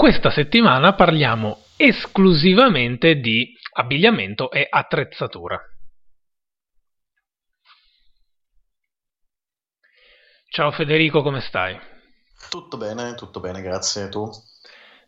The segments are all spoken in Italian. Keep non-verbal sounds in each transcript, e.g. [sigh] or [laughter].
Questa settimana parliamo esclusivamente di abbigliamento e attrezzatura. Ciao Federico, come stai? Tutto bene, tutto bene, grazie. Tu?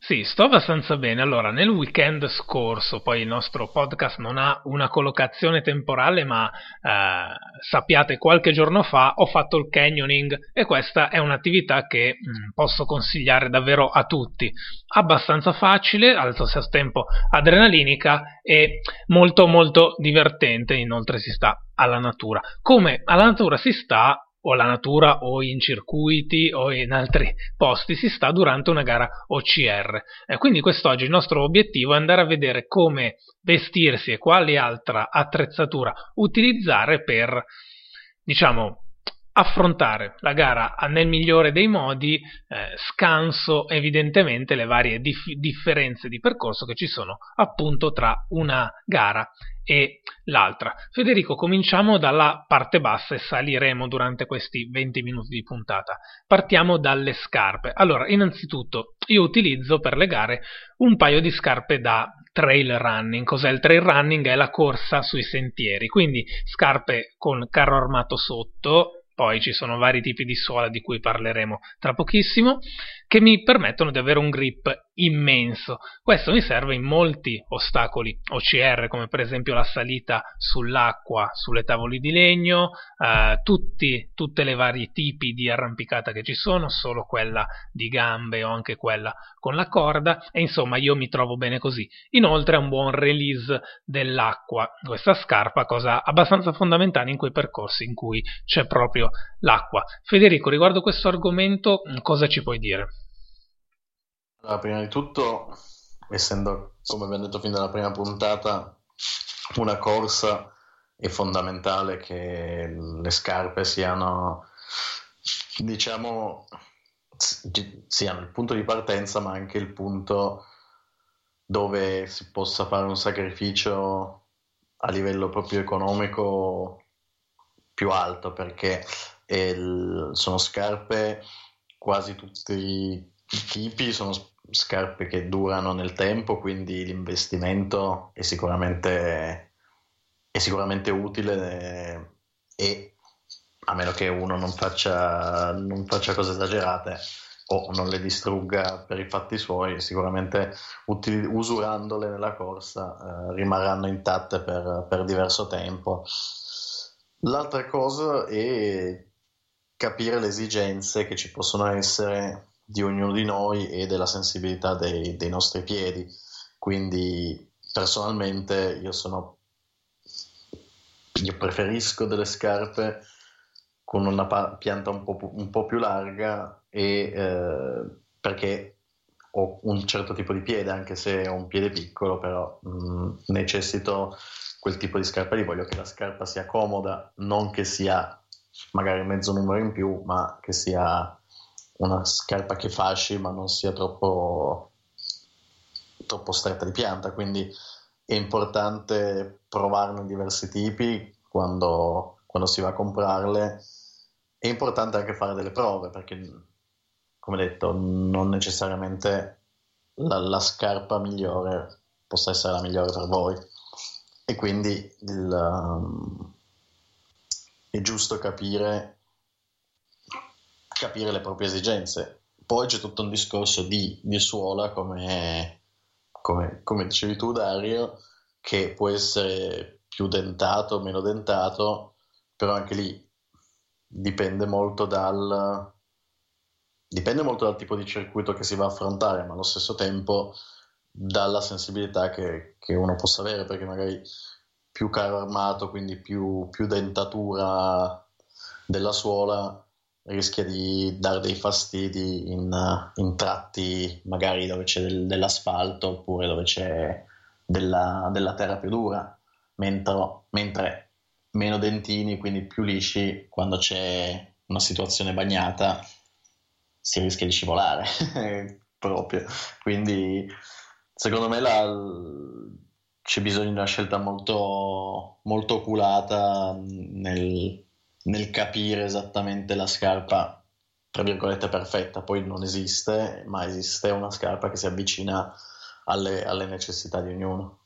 Sì, sto abbastanza bene. Allora, nel weekend scorso, poi il nostro podcast non ha una collocazione temporale, ma eh, sappiate, qualche giorno fa ho fatto il canyoning e questa è un'attività che mh, mm, posso consigliare davvero a tutti. Abbastanza facile, allo stesso tempo adrenalinica e molto molto divertente, inoltre si sta alla natura. Come alla natura si sta o alla natura o in circuiti o in altri posti si sta durante una gara OCR. E quindi quest'oggi il nostro obiettivo è andare a vedere come vestirsi e quali altra attrezzatura utilizzare per, diciamo, affrontare la gara nel migliore dei modi, eh, scanso evidentemente le varie dif- differenze di percorso che ci sono appunto tra una gara e l'altra. Federico, cominciamo dalla parte bassa e saliremo durante questi 20 minuti di puntata. Partiamo dalle scarpe. Allora, innanzitutto, io utilizzo per le gare un paio di scarpe da trail running. Cos'è il trail running? È la corsa sui sentieri, quindi scarpe con carro armato sotto, poi ci sono vari tipi di suola di cui parleremo tra pochissimo, che mi permettono di avere un grip immenso. Questo mi serve in molti ostacoli OCR, come per esempio la salita sull'acqua, sulle tavole di legno, eh, tutti, le varie tipi di arrampicata che ci sono, solo quella di gambe o anche quella con la corda, e insomma io mi trovo bene così. Inoltre è un buon release dell'acqua, questa scarpa, cosa abbastanza fondamentale in quei percorsi in cui c'è proprio l'acqua. Federico, riguardo questo argomento, cosa ci puoi dire? Allora, prima di tutto, essendo, come abbiamo detto fin dalla prima puntata, una corsa è fondamentale che le scarpe siano, diciamo, siano il punto di partenza, ma anche il punto dove si possa fare un sacrificio a livello proprio economico più alto, perché il, sono scarpe quasi tutti tipi, sono scarpe che durano nel tempo, quindi l'investimento è sicuramente, è sicuramente utile e a meno che uno non faccia, non faccia cose esagerate o non le distrugga per i fatti suoi, sicuramente util- usurandole nella corsa eh, rimarranno intatte per, per diverso tempo. L'altra cosa è capire le esigenze che ci possono essere di ognuno di noi e della sensibilità dei, dei nostri piedi. Quindi personalmente io sono io preferisco delle scarpe con una pa- pianta un po', un po', più larga e, eh, perché ho un certo tipo di piede, anche se ho un piede piccolo, però mh, mm, necessito quel tipo di scarpa lì, voglio che la scarpa sia comoda, non che sia magari mezzo numero in più, ma che sia una scarpa che fasci ma non sia troppo, troppo stretta di pianta, quindi è importante provarne diversi tipi quando, quando si va a comprarle. È importante anche fare delle prove perché, come detto, non necessariamente la, la scarpa migliore possa essere la migliore per voi. E quindi il, um, è giusto capire capire le proprie esigenze. Poi c'è tutto un discorso di, di suola, come, come, come dicevi tu Dario, che può essere più dentato meno dentato, però anche lì dipende molto dal, dipende molto dal tipo di circuito che si va a affrontare, ma allo stesso tempo dalla sensibilità che, che uno possa avere, perché magari più caro armato, quindi più, più dentatura della suola, rischia di dare dei fastidi in, in tratti magari dove c'è del, dell'asfalto oppure dove c'è della, della terra più dura, mentre, mentre meno dentini, quindi più lisci, quando c'è una situazione bagnata si rischia di scivolare [laughs] proprio. Quindi secondo me la, c'è bisogno di una scelta molto, molto oculata nel, nel capire esattamente la scarpa, tra virgolette, perfetta. Poi non esiste, ma esiste una scarpa che si avvicina alle, alle necessità di ognuno.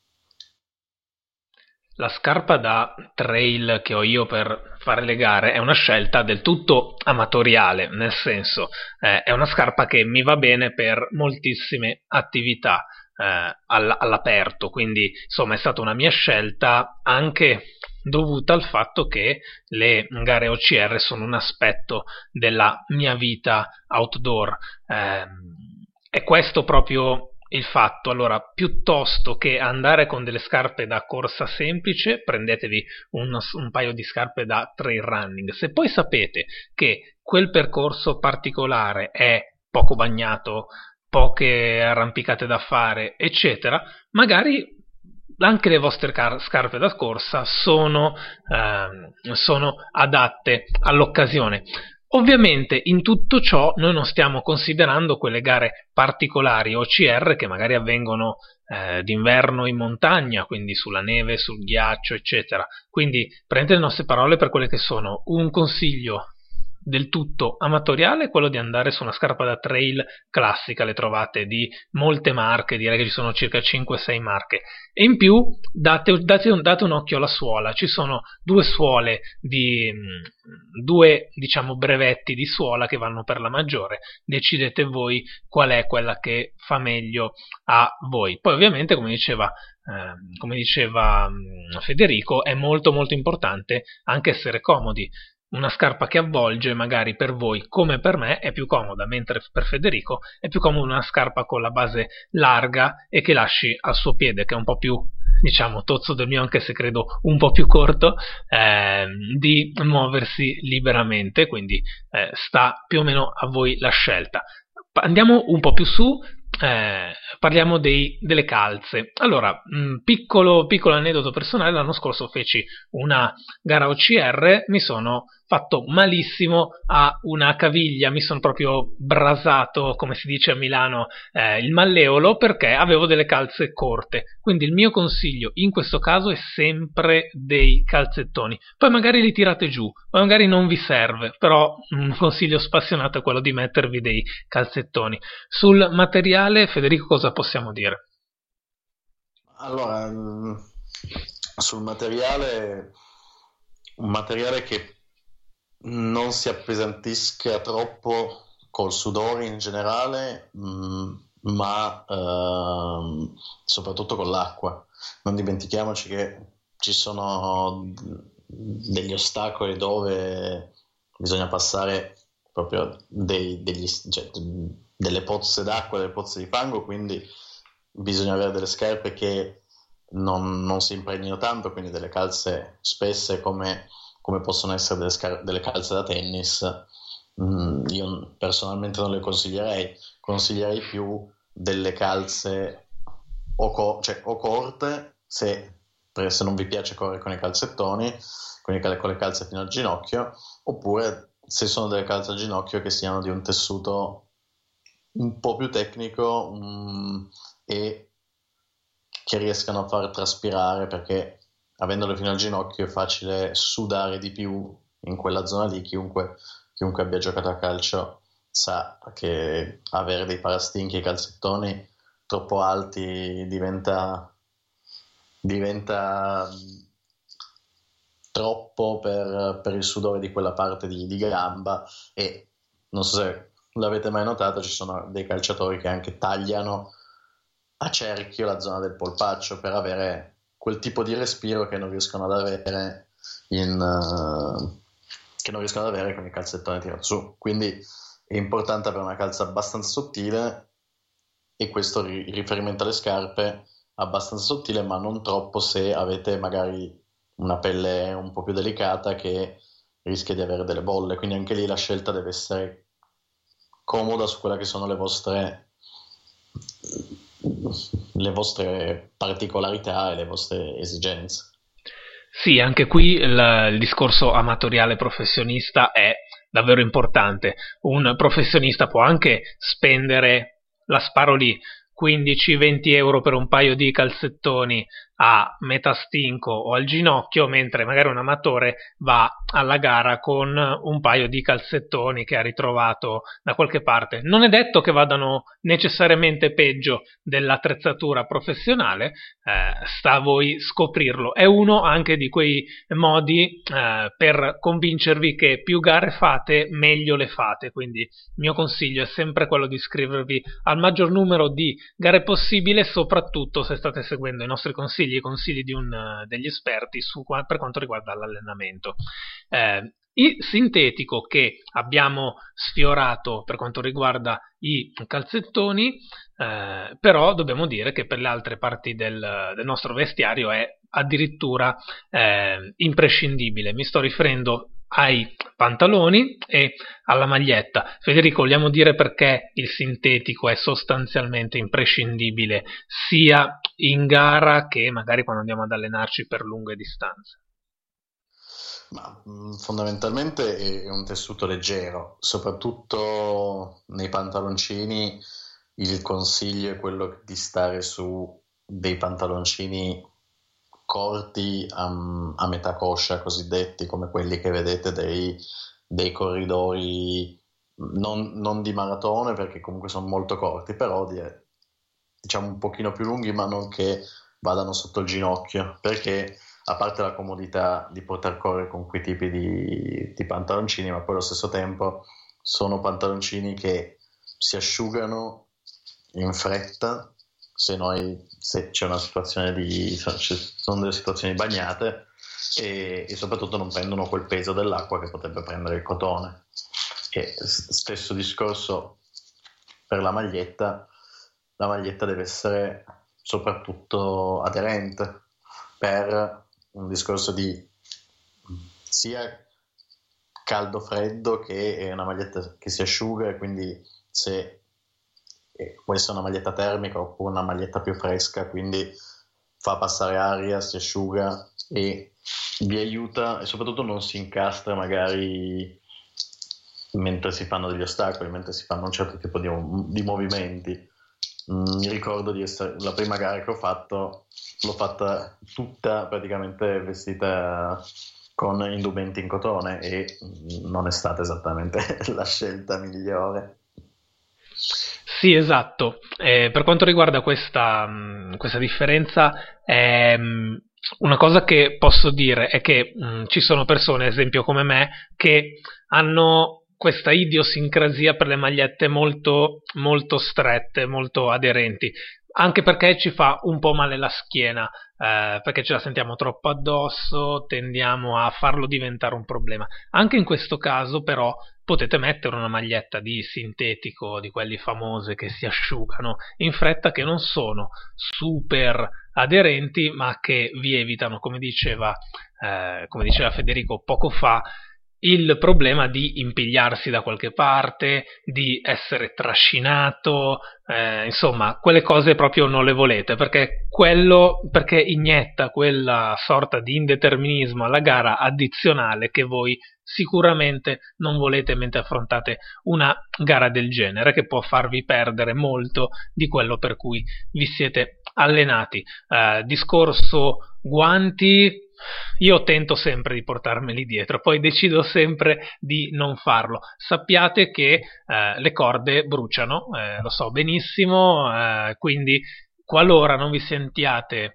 La scarpa da trail che ho io per fare le gare è una scelta del tutto amatoriale, nel senso eh, è una scarpa che mi va bene per moltissime attività eh, all'aperto, quindi insomma è stata una mia scelta anche dovuta al fatto che le gare OCR sono un aspetto della mia vita outdoor. Eh, è questo proprio il fatto, allora, piuttosto che andare con delle scarpe da corsa semplice, prendetevi un, un, paio di scarpe da trail running. Se poi sapete che quel percorso particolare è poco bagnato, poche arrampicate da fare, eccetera, magari anche le vostre car- scarpe da corsa sono, eh, sono adatte all'occasione. Ovviamente in tutto ciò noi non stiamo considerando quelle gare particolari OCR che magari avvengono eh, d'inverno in montagna, quindi sulla neve, sul ghiaccio, eccetera. Quindi prendete le nostre parole per quelle che sono un consiglio del tutto amatoriale quello di andare su una scarpa da trail classica, le trovate di molte marche, direi che ci sono circa 5-6 marche, e in più date, date, date un occhio alla suola, ci sono due suole di mm, due diciamo brevetti di suola che vanno per la maggiore, decidete voi qual è quella che fa meglio a voi. Poi ovviamente come diceva eh, come diceva mm, Federico, è molto molto importante anche essere comodi una scarpa che avvolge magari per voi come per me è più comoda, mentre per Federico è più comoda una scarpa con la base larga e che lasci al suo piede, che è un po' più diciamo tozzo del mio anche se credo un po' più corto eh, di muoversi liberamente quindi eh, sta più o meno a voi la scelta andiamo un po' più su eh, parliamo dei, delle calze. Allora, mh, mm, piccolo, piccolo aneddoto personale, l'anno scorso feci una gara OCR, mi sono fatto malissimo a una caviglia, mi sono proprio brasato, come si dice a Milano, eh, il malleolo perché avevo delle calze corte. Quindi il mio consiglio in questo caso è sempre dei calzettoni. Poi magari li tirate giù, poi magari non vi serve, però un consiglio spassionato è quello di mettervi dei calzettoni. Sul materiale, Federico, cosa possiamo dire? Allora, mm, sul materiale, un materiale che non si appesantisca troppo col sudore in generale, mm, ma ehm, soprattutto con l'acqua. Non dimentichiamoci che ci sono degli ostacoli dove bisogna passare proprio dei, degli, cioè, delle pozze d'acqua, delle pozze di fango, quindi bisogna avere delle scarpe che non, non si impregnino tanto, quindi delle calze spesse come come possono essere delle, scar- delle calze da tennis, mm, io personalmente non le consiglierei, consiglierei più delle calze o, co- cioè, o corte, se, se, non vi piace correre con i calzettoni, con, i, con le calze fino al ginocchio, oppure se sono delle calze al ginocchio che siano di un tessuto un po' più tecnico um, e che riescano a far traspirare perché avendole fino al ginocchio è facile sudare di più in quella zona lì, chiunque, chiunque abbia giocato a calcio sa che avere dei parastinchi e calzettoni troppo alti diventa, diventa troppo per, per, il sudore di quella parte di, di, gamba. E non so se l'avete mai notato ci sono dei calciatori che anche tagliano a cerchio la zona del polpaccio per avere quel tipo di respiro che non riescono ad avere in, uh, che non riescono ad avere con i calzettoni tirato su. Quindi è importante avere una calza abbastanza sottile e questo ri- riferimento alle scarpe abbastanza sottile, ma non troppo se avete magari una pelle un po' più delicata che rischia di avere delle bolle, quindi anche lì la scelta deve essere comoda su quelle che sono le vostre, le vostre particolarità e le vostre esigenze. Sì, anche qui il, il discorso amatoriale professionista è davvero importante. Un professionista può anche spendere, la sparo lì, 15-20 euro per un paio di calzettoni a metà stinco o al ginocchio, mentre magari un amatore va alla gara con un paio di calzettoni che ha ritrovato da qualche parte. Non è detto che vadano necessariamente peggio dell'attrezzatura professionale, eh, sta a voi scoprirlo. È uno anche di quei modi eh, per convincervi che più gare fate, meglio le fate. Quindi il mio consiglio è sempre quello di iscrivervi al maggior numero di gare possibile, soprattutto se state seguendo i nostri consigli i consigli un, uh, degli esperti su, per quanto riguarda l'allenamento. Eh, il sintetico che abbiamo sfiorato per quanto riguarda i calzettoni, eh, però dobbiamo dire che per le altre parti del, del nostro vestiario è addirittura eh, imprescindibile. Mi sto riferendo ai pantaloni e alla maglietta. Federico, vogliamo dire perché il sintetico è sostanzialmente imprescindibile sia in gara che magari quando andiamo ad allenarci per lunghe distanze? Ma, mm, fondamentalmente è un tessuto leggero, soprattutto nei pantaloncini il consiglio è quello di stare su dei pantaloncini corti a, a metà coscia, cosiddetti, come quelli che vedete dei, dei corridori non, non, di maratone perché comunque sono molto corti, però di, diciamo un pochino più lunghi, ma non che vadano sotto il ginocchio, perché a parte la comodità di poter correre con quei tipi di, di pantaloncini, ma poi allo stesso tempo sono pantaloncini che si asciugano in fretta se, noi, se c'è una situazione di sono delle situazioni bagnate e, e, soprattutto non prendono quel peso dell'acqua che potrebbe prendere il cotone. E stesso discorso per la maglietta la maglietta deve essere soprattutto aderente per un discorso di sia caldo freddo che è una maglietta che si asciuga e quindi se può essere una maglietta termica oppure una maglietta più fresca, quindi fa passare aria, si asciuga e vi aiuta e soprattutto non si incastra magari mentre si fanno degli ostacoli, mentre si fanno un certo tipo di, di movimenti. Mm, mi ricordo di essere la prima gara che ho fatto, l'ho fatta tutta praticamente vestita con indumenti in cotone e non è stata esattamente [laughs] la scelta migliore. Sì, esatto. Eh, per quanto riguarda questa, mh, questa differenza, ehm, una cosa che posso dire è che mh, ci sono persone, ad esempio come me, che hanno questa idiosincrasia per le magliette molto, molto strette, molto aderenti anche perché ci fa un po' male la schiena, eh, perché ce la sentiamo troppo addosso, tendiamo a farlo diventare un problema. Anche in questo caso, però, potete mettere una maglietta di sintetico, di quelli famosi che si asciugano in fretta, che non sono super aderenti, ma che vi evitano, come diceva, eh, come diceva Federico poco fa, il problema di impigliarsi da qualche parte, di essere trascinato, eh, insomma, quelle cose proprio non le volete, perché quello, perché inietta quella sorta di indeterminismo alla gara addizionale che voi sicuramente non volete mentre affrontate una gara del genere, che può farvi perdere molto di quello per cui vi siete allenati. Eh, discorso guanti, io tento sempre di portarmeli dietro, poi decido sempre di non farlo. Sappiate che eh, le corde bruciano, eh, lo so benissimo, eh, quindi qualora non vi sentiate eh,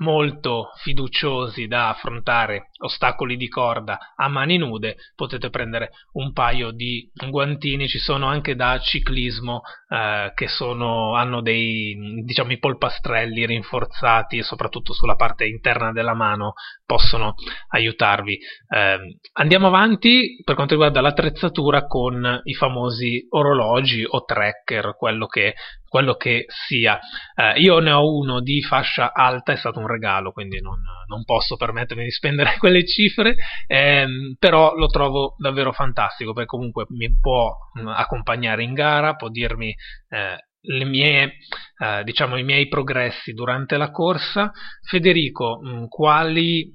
molto fiduciosi da affrontare ostacoli di corda a mani nude, potete prendere un paio di guantini, ci sono anche da ciclismo eh, che sono, hanno dei diciamo polpastrelli rinforzati e soprattutto sulla parte interna della mano possono aiutarvi. Eh, andiamo avanti per quanto riguarda l'attrezzatura con i famosi orologi o tracker, quello che quello che sia. Eh, io ne ho uno di fascia alta, è stato un regalo, quindi non, non posso permettermi di spendere [laughs] quelle cifre, ehm, però lo trovo davvero fantastico perché comunque mi può mh, accompagnare in gara, può dirmi eh, mie, eh, diciamo, i miei progressi durante la corsa. Federico, mh, quali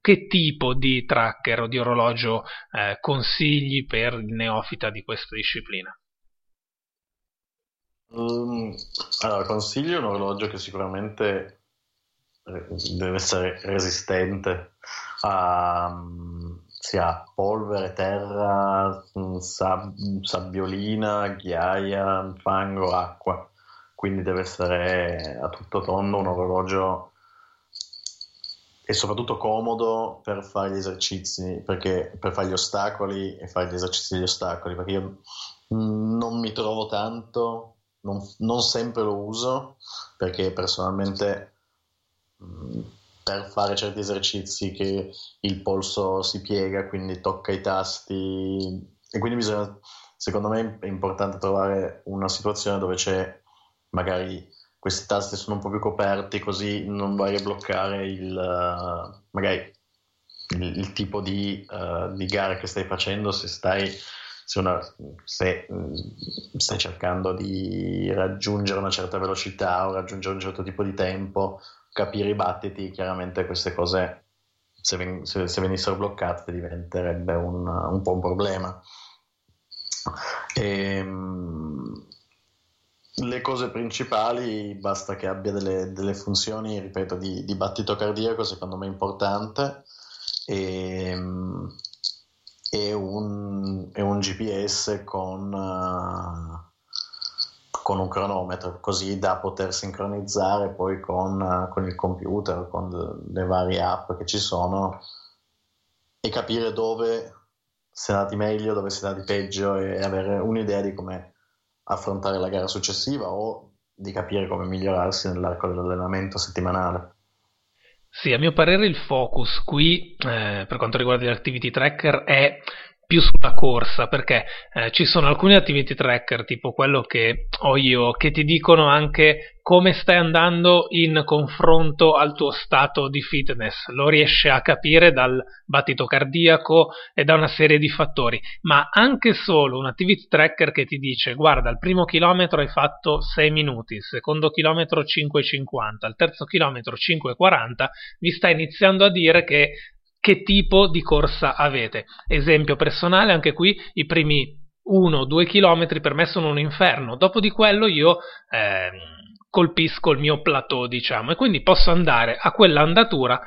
che tipo di tracker o di orologio eh, consigli per il neofita di questa disciplina? Um, allora, consiglio un orologio che sicuramente eh, deve essere resistente a um, sia polvere, terra, mm, sab- sabbiolina, ghiaia, fango, acqua. Quindi deve essere a tutto tondo un orologio e soprattutto comodo per fare gli esercizi, perché per fare gli ostacoli e fare gli esercizi degli ostacoli, perché io non mi trovo tanto non, non sempre lo uso perché personalmente mh, per fare certi esercizi che il polso si piega, quindi tocca i tasti e quindi bisogna, secondo me è importante trovare una situazione dove c'è magari questi tasti sono un po' più coperti così non vai a bloccare il, magari il, il tipo di, uh, di gara che stai facendo se stai se, una, se mm, stai cercando di raggiungere una certa velocità o raggiungere un certo tipo di tempo, capire i battiti, chiaramente queste cose, se, ven- se, se venissero bloccate, diventerebbe un, un po' un problema. E, ehm, le cose principali basta che abbia delle, delle funzioni, ripeto, di, di, battito cardiaco, secondo me importante. E, ehm, e un, e un GPS con, uh, con, un cronometro, così da poter sincronizzare poi con, uh, con il computer, con le varie app che ci sono e capire dove si è andati meglio, dove si è andati peggio e avere un'idea di come affrontare la gara successiva o di capire come migliorarsi nell'arco dell'allenamento settimanale. Sì, a mio parere il focus qui, eh, per quanto riguarda gli activity tracker, è più sulla corsa, perché eh, ci sono alcuni activity tracker, tipo quello che ho io, che ti dicono anche come stai andando in confronto al tuo stato di fitness, lo riesce a capire dal battito cardiaco e da una serie di fattori, ma anche solo un activity tracker che ti dice guarda al primo chilometro hai fatto 6 minuti, il secondo chilometro 5,50, al terzo chilometro 5,40, vi sta iniziando a dire che che tipo di corsa avete. Esempio personale, anche qui i primi 1-2 km per me sono un inferno, dopo di quello io eh, colpisco il mio plateau, diciamo, e quindi posso andare a quell'andatura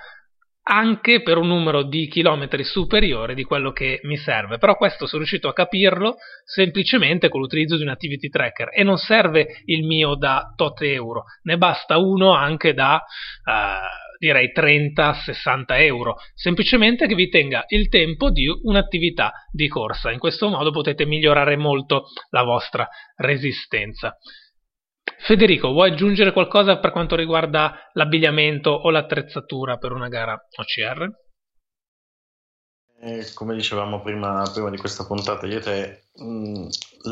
anche per un numero di chilometri superiore di quello che mi serve. Però questo sono riuscito a capirlo semplicemente con l'utilizzo di un activity tracker e non serve il mio da tot euro, ne basta uno anche da uh, direi 30-60 euro, semplicemente che vi tenga il tempo di un'attività di corsa. In questo modo potete migliorare molto la vostra resistenza. Federico, vuoi aggiungere qualcosa per quanto riguarda l'abbigliamento o l'attrezzatura per una gara OCR? Eh, come dicevamo prima, prima, di questa puntata, io te, mh, mm,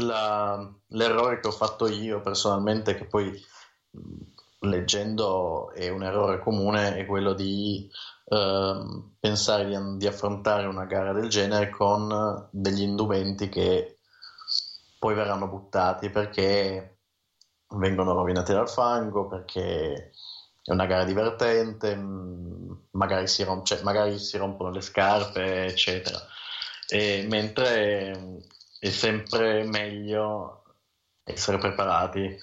la, l'errore che ho fatto io personalmente, che poi mh, leggendo è un errore comune è quello di eh, pensare di, di, affrontare una gara del genere con degli indumenti che poi verranno buttati perché vengono rovinati dal fango, perché è una gara divertente, mm, magari si, rom- cioè, magari si rompono le scarpe, eccetera. E mentre è sempre meglio essere preparati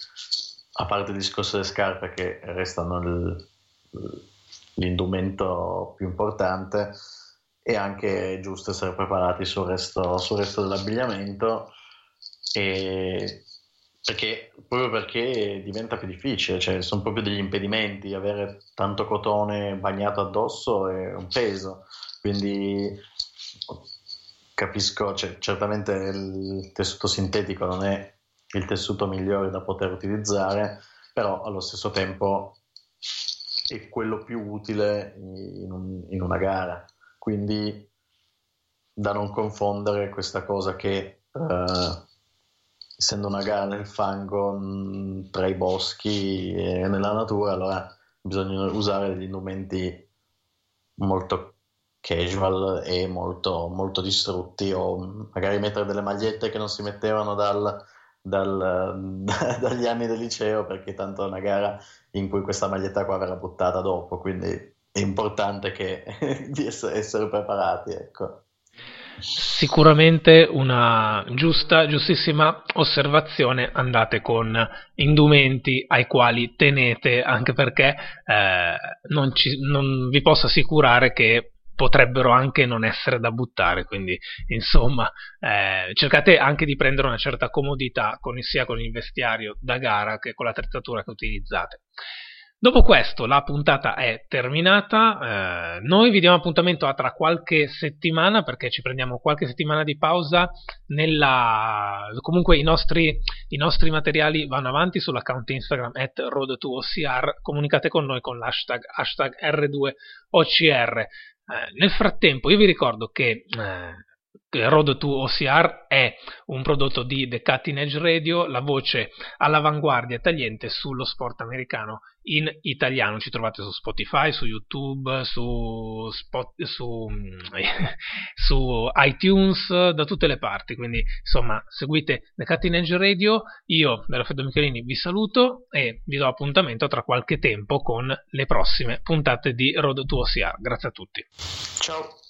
a parte il discorso delle scarpe che restano il, l'indumento più importante, è anche giusto essere preparati sul resto, sul resto dell'abbigliamento e perché, proprio perché diventa più difficile, cioè sono proprio degli impedimenti, avere tanto cotone bagnato addosso è un peso, quindi capisco, cioè, certamente il tessuto sintetico non è il tessuto migliore da poter utilizzare, però allo stesso tempo è quello più utile in, un, in una gara. Quindi da non confondere questa cosa che uh, essendo una gara nel fango mh, tra i boschi e nella natura, allora bisogna usare degli indumenti molto casual e molto, molto distrutti o magari mettere delle magliette che non si mettevano dal, dal, [laughs] dagli anni del liceo perché tanto è una gara in cui questa maglietta qua verrà buttata dopo quindi è importante che, [laughs] di essere, essere preparati ecco sicuramente una giusta, giustissima osservazione. Andate con indumenti ai quali tenete, anche perché eh, non, ci, non vi posso assicurare che potrebbero anche non essere da buttare, quindi insomma eh, cercate anche di prendere una certa comodità con, sia con il vestiario da gara che con l'attrezzatura che utilizzate. Dopo questo la puntata è terminata, eh, noi vi diamo appuntamento a tra qualche settimana perché ci prendiamo qualche settimana di pausa, nella... comunque i nostri, i nostri materiali vanno avanti sull'account Instagram at road2ocr, comunicate con noi con l'hashtag hashtag R2OCR. Eh, nel frattempo io vi ricordo che eh, Road to OCR è un prodotto di The Cutting Edge Radio, la voce all'avanguardia tagliente sullo sport americano in italiano. Ci trovate su Spotify, su YouTube, su, Spot, su, [laughs] su iTunes, da tutte le parti. Quindi, insomma, seguite The Cutting Edge Radio. Io, Raffaele Michelini, vi saluto e vi do appuntamento tra qualche tempo con le prossime puntate di Road to OCR. Grazie a tutti. Ciao.